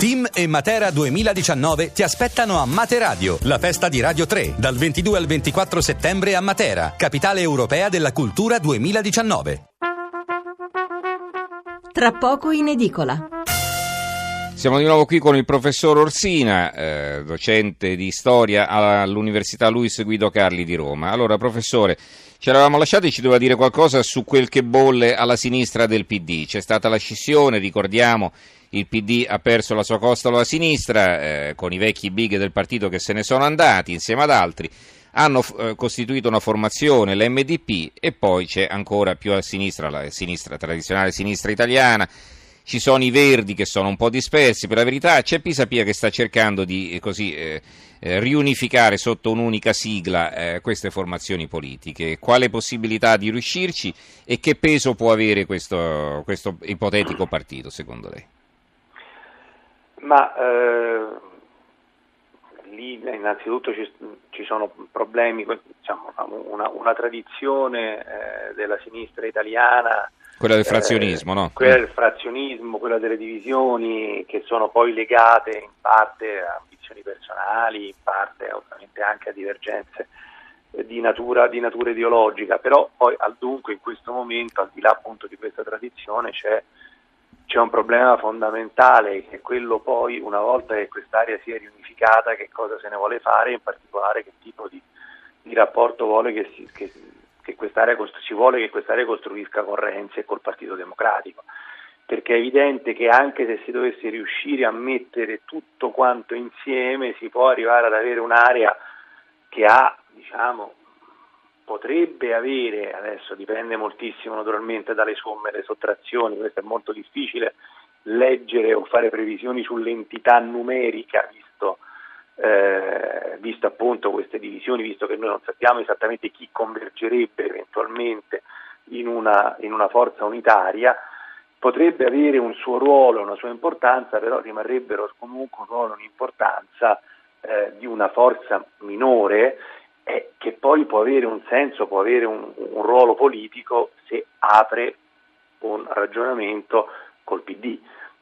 Team e Matera 2019 ti aspettano a Materadio, la festa di Radio 3, dal 22 al 24 settembre a Matera, capitale europea della cultura 2019. Tra poco in edicola. Siamo di nuovo qui con il professor Orsina, eh, docente di storia all'Università Luis Guido Carli di Roma. Allora, professore, ci eravamo lasciati e ci doveva dire qualcosa su quel che bolle alla sinistra del PD. C'è stata la scissione, ricordiamo, il PD ha perso la sua costola a sinistra, eh, con i vecchi big del partito che se ne sono andati insieme ad altri, hanno eh, costituito una formazione, l'MDP, e poi c'è ancora più a sinistra la sinistra, tradizionale sinistra italiana. Ci sono i verdi che sono un po' dispersi, per la verità c'è Pisapia che sta cercando di eh, così, eh, eh, riunificare sotto un'unica sigla eh, queste formazioni politiche. Quale possibilità di riuscirci e che peso può avere questo, questo ipotetico partito, secondo lei? Ma eh, lì innanzitutto ci, ci sono problemi, diciamo, una, una tradizione eh, della sinistra italiana. Quella del frazionismo, eh, no? Quella del frazionismo, quella delle divisioni che sono poi legate in parte a ambizioni personali, in parte ovviamente anche a divergenze di natura, di natura ideologica, però poi al dunque in questo momento, al di là appunto di questa tradizione, c'è c'è un problema fondamentale che è quello poi, una volta che quest'area sia riunificata, che cosa se ne vuole fare, in particolare che tipo di, di rapporto vuole che, si, che, che quest'area, si vuole che quest'area costruisca con Renzi e col Partito Democratico. Perché è evidente che anche se si dovesse riuscire a mettere tutto quanto insieme, si può arrivare ad avere un'area che ha, diciamo, potrebbe avere, adesso dipende moltissimo naturalmente dalle somme e le sottrazioni, questo è molto difficile leggere o fare previsioni sull'entità numerica visto, eh, visto appunto queste divisioni, visto che noi non sappiamo esattamente chi convergerebbe eventualmente in una, in una forza unitaria, potrebbe avere un suo ruolo, una sua importanza, però rimarrebbero comunque un ruolo, un'importanza eh, di una forza minore eh, che poi può avere un senso, può avere un, un ruolo politico se apre un ragionamento col PD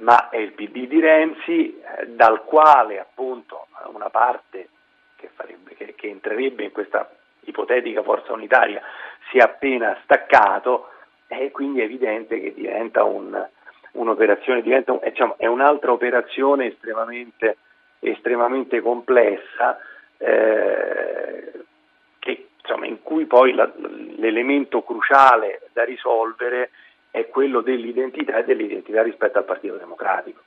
ma è il PD di Renzi eh, dal quale appunto una parte che, farebbe, che, che, entrerebbe in questa ipotetica forza unitaria si è appena staccato e quindi è evidente che diventa un, un'operazione, diventa un, diciamo, è un'altra operazione estremamente, estremamente complessa eh, che, insomma, in cui poi la, l'elemento cruciale da risolvere è quello dell'identità e dell'identità rispetto al Partito Democratico.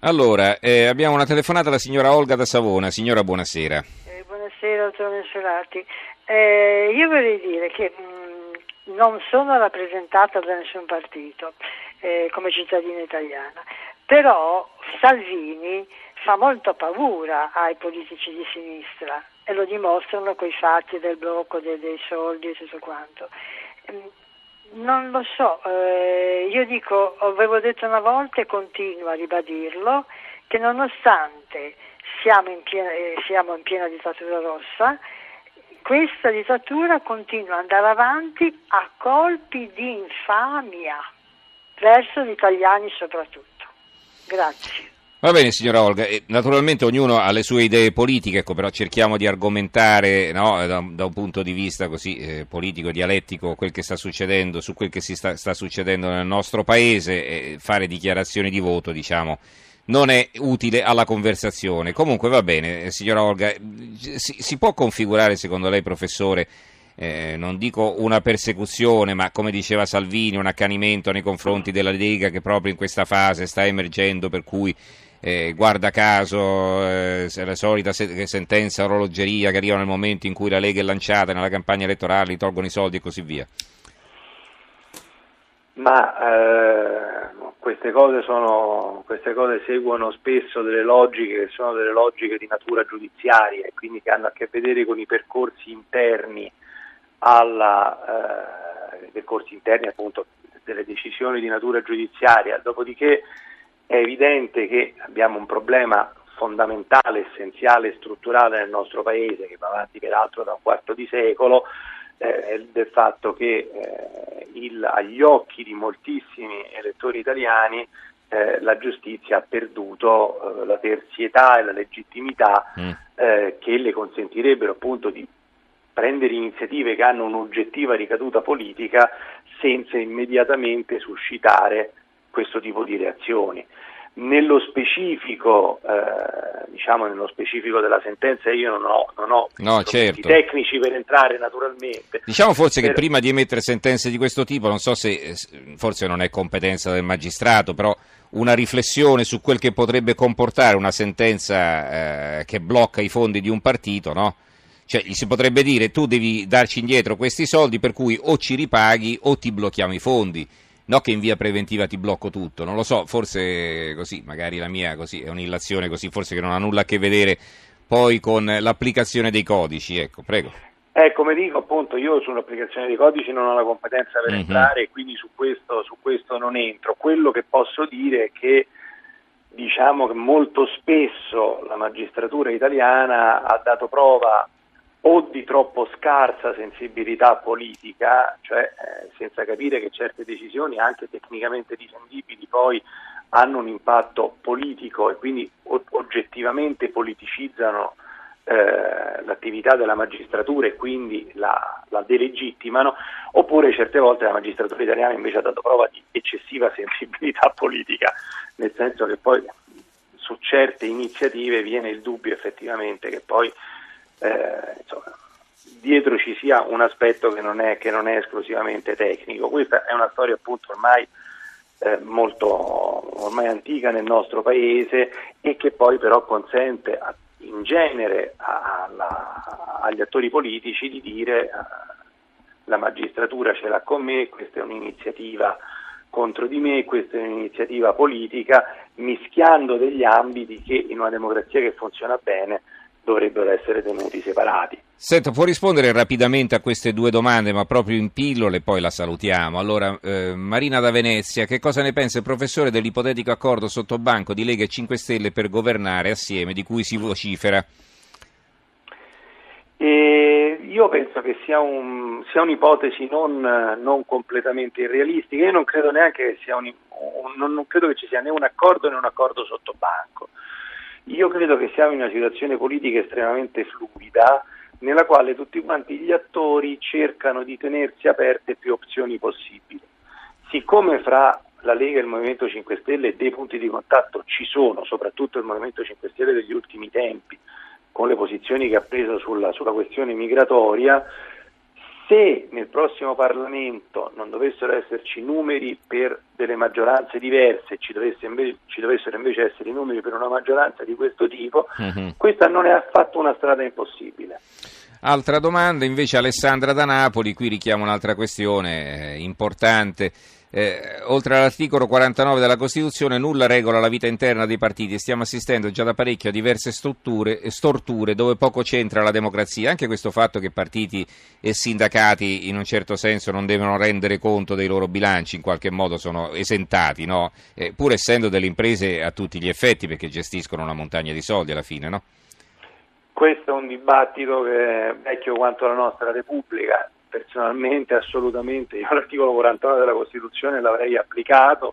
Allora, eh, abbiamo una telefonata dalla signora Olga da Savona. Signora, buonasera. Eh, buonasera, dottor Mensolati. Eh, io vorrei dire che mh, non sono rappresentata da nessun partito eh, come cittadina italiana, però Salvini fa molto paura ai politici di sinistra e lo dimostrano quei fatti del blocco dei, dei soldi e tutto quanto. Non lo so, eh, io dico, avevo detto una volta e continuo a ribadirlo, che nonostante siamo in piena, eh, siamo in piena dittatura rossa, questa dittatura continua ad andare avanti a colpi di infamia verso gli italiani soprattutto. Grazie. Va bene signora Olga, naturalmente ognuno ha le sue idee politiche, ecco, però cerchiamo di argomentare no, da, da, un punto di vista così eh, politico, dialettico, quel che sta succedendo, su quel che si sta, sta, succedendo nel nostro paese e fare dichiarazioni di voto, diciamo, non è utile alla conversazione. Comunque va bene, eh, signora Olga, si, si può configurare secondo lei, professore, eh, non dico una persecuzione, ma come diceva Salvini, un accanimento nei confronti della Lega che proprio in questa fase sta emergendo, per cui eh, guarda caso eh, la solita se- sentenza orologeria che arriva nel momento in cui la Lega è lanciata nella campagna elettorale, gli tolgono i soldi e così via. Ma eh, queste, cose sono, queste cose seguono spesso delle logiche che sono delle logiche di natura giudiziaria e quindi che hanno a che vedere con i percorsi interni alla, eh, percorsi interni appunto delle decisioni di natura giudiziaria, dopodiché è evidente che abbiamo un problema fondamentale, essenziale, strutturale nel nostro paese che va avanti peraltro da un quarto di secolo eh, del fatto che eh, il, agli occhi di moltissimi elettori italiani eh, la giustizia ha perduto eh, la terzietà e la legittimità mm. eh, che le consentirebbero appunto di prendere iniziative che hanno un'oggettiva ricaduta politica senza immediatamente suscitare questo tipo di reazioni. Nello specifico, eh, diciamo nello specifico della sentenza, io non ho, non ho no, certo. tecnici per entrare naturalmente. Diciamo forse per... che prima di emettere sentenze di questo tipo, non so se eh, forse non è competenza del magistrato, però una riflessione su quel che potrebbe comportare una sentenza eh, che blocca i fondi di un partito, no? Cioè, gli si potrebbe dire tu devi darci indietro questi soldi per cui o ci ripaghi o ti blocchiamo i fondi no che in via preventiva ti blocco tutto, non lo so, forse così, magari la mia così, è un'illazione così, forse che non ha nulla a che vedere poi con l'applicazione dei codici, ecco, prego. Eh, come dico appunto, io sull'applicazione dei codici non ho la competenza per mm-hmm. entrare e quindi su questo, su questo non entro. Quello che posso dire è che diciamo che molto spesso la magistratura italiana ha dato prova o di troppo scarsa sensibilità politica, cioè eh, senza capire che certe decisioni anche tecnicamente difendibili poi hanno un impatto politico e quindi o- oggettivamente politicizzano eh, l'attività della magistratura e quindi la, la, delegittimano, oppure certe volte la magistratura italiana invece ha dato prova di eccessiva sensibilità politica, nel senso che poi su certe iniziative viene il dubbio effettivamente che poi eh, insomma, dietro ci sia un aspetto che non, è, che non, è, esclusivamente tecnico. Questa è una storia appunto ormai eh, molto ormai antica nel nostro paese e che poi però consente a, in genere alla, agli attori politici di dire eh, la magistratura ce l'ha con me, questa è un'iniziativa contro di me, questa è un'iniziativa politica, mischiando degli ambiti che in una democrazia che funziona bene dovrebbero essere tenuti separati. Senta, può rispondere rapidamente a queste due domande, ma proprio in pillole, poi la salutiamo. Allora, eh, Marina da Venezia, che cosa ne pensa il professore dell'ipotetico accordo sottobanco di Lega e 5 Stelle per governare assieme, di cui si vocifera? E io penso che sia, un, sia un'ipotesi non, non, completamente irrealistica, io non credo neanche che sia un, un, non credo che ci sia né un accordo né un accordo sottobanco. Io credo che siamo in una situazione politica estremamente fluida nella quale tutti quanti gli attori cercano di tenersi aperte più opzioni possibili. Siccome fra la Lega e il Movimento 5 Stelle dei punti di contatto ci sono, soprattutto il Movimento 5 Stelle degli ultimi tempi, con le posizioni che ha preso sulla, sulla questione migratoria, se nel prossimo Parlamento non dovessero esserci numeri per delle maggioranze diverse, ci, invece, ci dovessero invece essere i numeri per una maggioranza di questo tipo, uh-huh. questa non è affatto una strada impossibile. Altra domanda invece Alessandra da Napoli, qui richiamo un'altra questione eh, importante. Eh, oltre all'articolo 49 della Costituzione, nulla regola la vita interna dei partiti. Stiamo assistendo già da parecchio a diverse strutture e storture dove poco c'entra la democrazia. Anche questo fatto che partiti e sindacati in un certo senso non devono rendere conto dei loro bilanci, in qualche modo sono esentati, no? eh, pur essendo delle imprese a tutti gli effetti perché gestiscono una montagna di soldi alla fine. No? Questo è un dibattito che è vecchio quanto la nostra Repubblica personalmente assolutamente io l'articolo 49 della Costituzione l'avrei applicato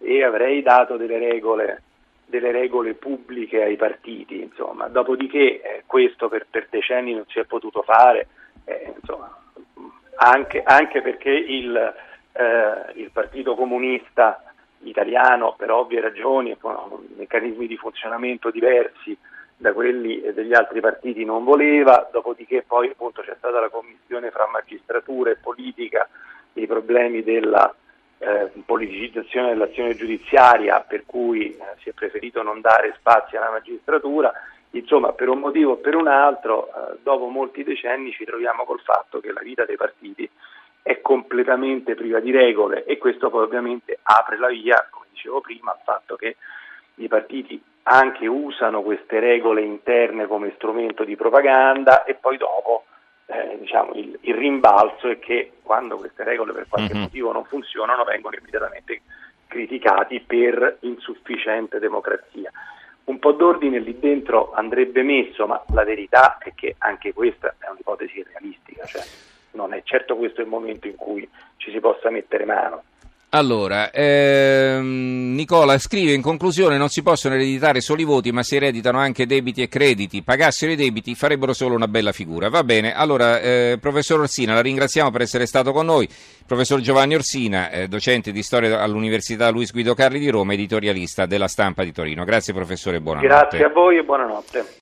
e avrei dato delle regole, delle regole pubbliche ai partiti, insomma. dopodiché eh, questo per, per, decenni non si è potuto fare, eh, insomma, anche, anche, perché il, eh, il, Partito Comunista italiano per ovvie ragioni, con meccanismi di funzionamento diversi, da quelli degli altri partiti non voleva, dopodiché poi appunto c'è stata la commissione fra magistratura e politica i problemi della eh, politicizzazione dell'azione giudiziaria per cui eh, si è preferito non dare spazi alla magistratura, insomma per un motivo o per un altro eh, dopo molti decenni ci troviamo col fatto che la vita dei partiti è completamente priva di regole e questo poi ovviamente apre la via, come dicevo prima, al fatto che i partiti anche usano queste regole interne come strumento di propaganda e poi dopo eh, diciamo, il, il, rimbalzo è che quando queste regole per qualche mm-hmm. motivo non funzionano vengono immediatamente criticati per insufficiente democrazia. Un po' d'ordine lì dentro andrebbe messo, ma la verità è che anche questa è un'ipotesi realistica, cioè non è certo questo il momento in cui ci si possa mettere mano. Allora, ehm, Nicola scrive in conclusione non si possono ereditare solo i voti ma si ereditano anche debiti e crediti, pagassero i debiti farebbero solo una bella figura. Va bene, allora eh, professor Orsina la ringraziamo per essere stato con noi, professor Giovanni Orsina, eh, docente di storia all'Università Luis Guido Carli di Roma, editorialista della stampa di Torino. Grazie professore, buonanotte. Grazie a voi e buonanotte.